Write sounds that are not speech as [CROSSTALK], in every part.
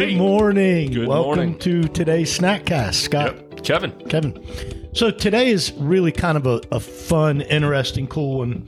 Good morning. Good Welcome morning. to today's Snackcast. Scott, Yep. Kevin. Kevin. So today is really kind of a, a fun, interesting, cool one.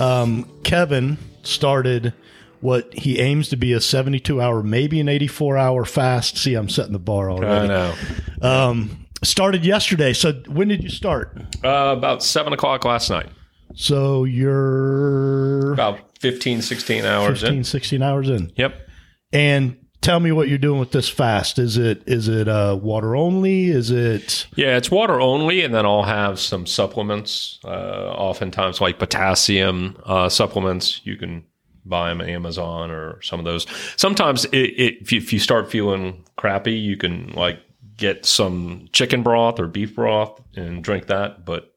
Um, Kevin started what he aims to be a 72 hour, maybe an 84 hour fast. See, I'm setting the bar already. I know. Um, started yesterday. So when did you start? Uh, about 7 o'clock last night. So you're About 15, 16 hours 15, in. 16 hours in. Yep. And tell me what you're doing with this fast. Is it is it uh, water only? Is it Yeah, it's water only, and then I'll have some supplements, uh, oftentimes like potassium uh, supplements. You can buy them at Amazon or some of those. Sometimes it, it, if, you, if you start feeling crappy, you can like get some chicken broth or beef broth and drink that. But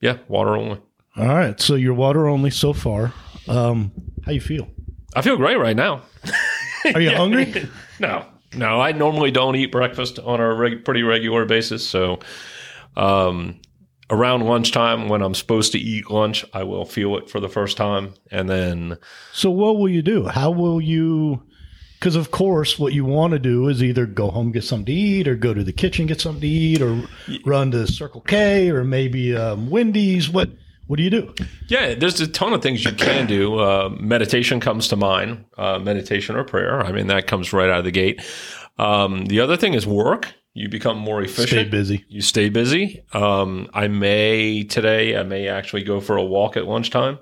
yeah, water only. all right? So you're water only so far. Um, how you feel? I feel great right now. [LAUGHS] [LAUGHS] Are you hungry? [LAUGHS] No, no. I normally don't eat breakfast on a reg- pretty regular basis. So, um, around lunchtime when I'm supposed to eat lunch, I will feel it for the first time, and then So what will you do? How will you? Because of course, what you want to do is either go home get something to eat, or go to the kitchen get something to eat, or run to Circle K, or maybe um, Wendy's. What What do you do? yeah, there's a ton of things you can do. Uh, meditation comes to mind. Uh, meditation or prayer. I mean, that comes right out of the gate. Um, the other thing is work. You become more efficient. Stay busy. you stay busy. Um, I may today, I may actually go for a walk at lunchtime,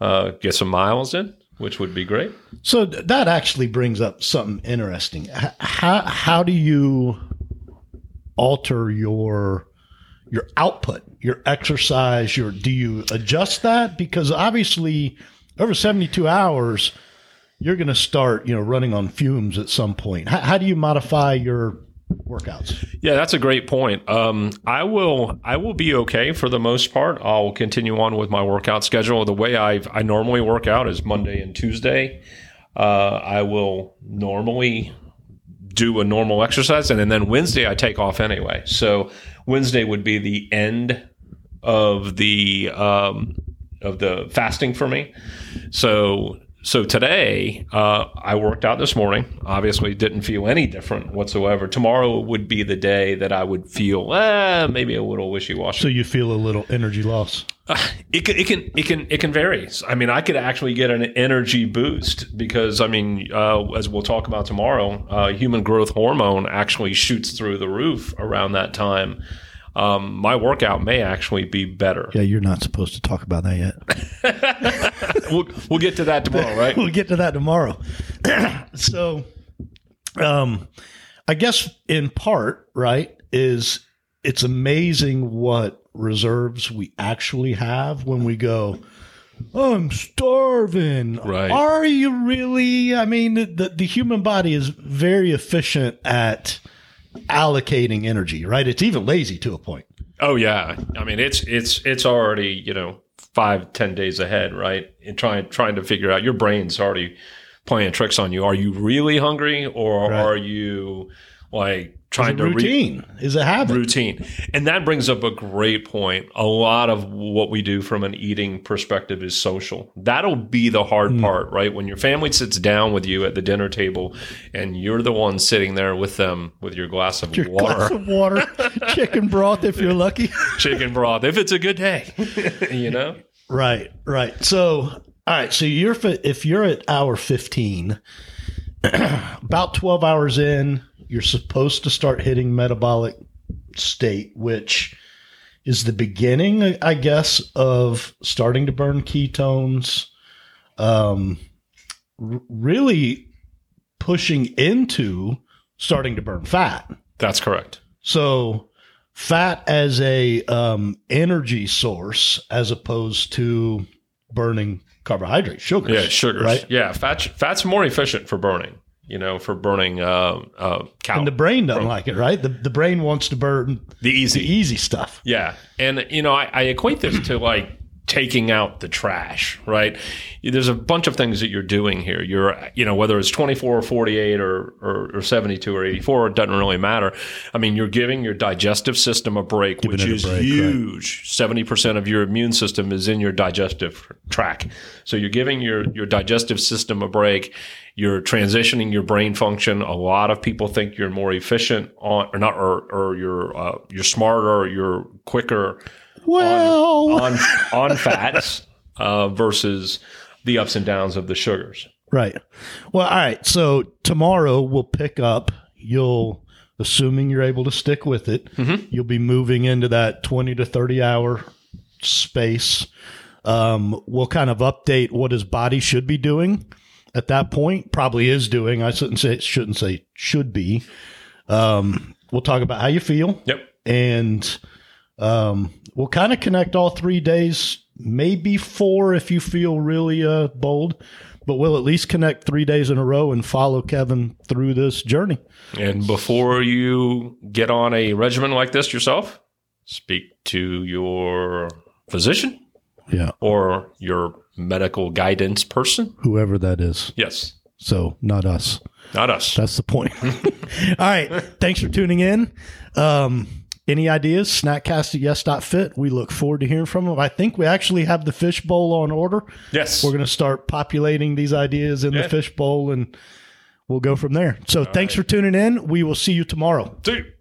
uh, get some miles in, which would be great. So that actually brings up something interesting. How how do you alter your your output, your exercise, your do you adjust that because obviously over 72 hours you're going to start, you know, running on fumes at some point. How, how do you modify your workouts? Yeah, that's a great point. Um, I will, I will be okay for the most part. I'll continue on with my workout schedule. The way I I normally work out is Monday and Tuesday. Uh, I will normally do a normal exercise, and, then Wednesday I take off anyway. So Wednesday would be the end of the um, of the fasting for me. So so today uh, I worked out this morning. Obviously, didn't feel any different whatsoever. Tomorrow would be the day that I would feel eh, maybe a little wishy washy. So you feel a little energy loss. [SIGHS] It can, it can, it can, it can vary. I mean, I could actually get an energy boost because, I mean, uh, as we'll talk about tomorrow, uh, human growth hormone actually shoots through the roof around that time. Um, my workout may actually be better. Yeah, you're not supposed to talk about that yet. [LAUGHS] We'll, we'll get to that tomorrow, right? [LAUGHS] we'll get to that tomorrow. [CLEARS THROAT] so, um, I guess in part, right, is it's amazing what reserves we actually have when we go. Oh, I'm starving. Right. Are you really? I mean, the, the human body is very efficient at allocating energy, right? It's even lazy to a point. Oh yeah, I mean it's it's it's already you know five ten days ahead, right? And trying trying to figure out your brain's already playing tricks on you. Are you really hungry, or Right. are you like trying to re- Routine is a habit. routine. And that brings up a great point. A lot of what we do from an eating perspective is social. That'll be the hard Hmm. part, right? When your family sits down with you at the dinner table and you're the one sitting there with them with your glass of Your water, glass of water, [LAUGHS] chicken broth if you're lucky. chicken broth, if it's a good day, [LAUGHS] you know? Right, right. So, all right. So you're if you're at hour fifteen, [CLEARS THROAT] about twelve hours in, you're supposed to start hitting metabolic state, which is the beginning, I guess, of starting to burn ketones. Um, r- really pushing into starting to burn fat. That's correct. So fat as a um, energy source as opposed to burning carbohydrates, sugars. Yeah, sugars. Right. Yeah, fat, fat's more efficient for burning, you know, for burning uh, uh, cal- And the brain doesn't like it, right? The, the brain wants to burn the easy. the easy stuff. Yeah. And, you know, I, I equate this to like taking out the trash, right? There's a bunch of things that you're doing here. You're, you know, whether it's 24 or 48 or, or, or 72 or 84, it doesn't really matter. I mean, you're giving your digestive system a break, Giving which is break, right. huge. 70% of your immune system is in your digestive tract. So you're giving your, your digestive system a break. You're transitioning your brain function. A lot of people think you're more efficient on, or not, or, or you're, uh, you're smarter, you're quicker Well, on on fats [LAUGHS] uh, versus the ups and downs of the sugars. right. Well, all right. So tomorrow we'll pick up. You'll, assuming you're able to stick with it, Mhm. you'll be moving into that 20 to 30 hour space. Um, we'll kind of update what his body should be doing at that point. Probably is doing. I shouldn't say shouldn't say should be. Um, we'll talk about how you feel. Yep. and um, we'll kind of connect all three days, maybe four if you feel really uh, bold, but we'll at least connect three days in a row and follow Kevin through this journey. And before you get on a regimen like this yourself, speak to your physician Yeah, or your medical guidance person. whoever that is. Yes, So not us. not us. That's the point. [LAUGHS] [LAUGHS] all right. Thanks for tuning in. Um, any ideas? Snackcast at yes.fit. We look forward to hearing from them. I think we actually have the fishbowl on order. Yes. we're going to start populating these ideas in Yeah. the fishbowl and we'll go from there. So thanks for tuning in. We will see you tomorrow. Dude.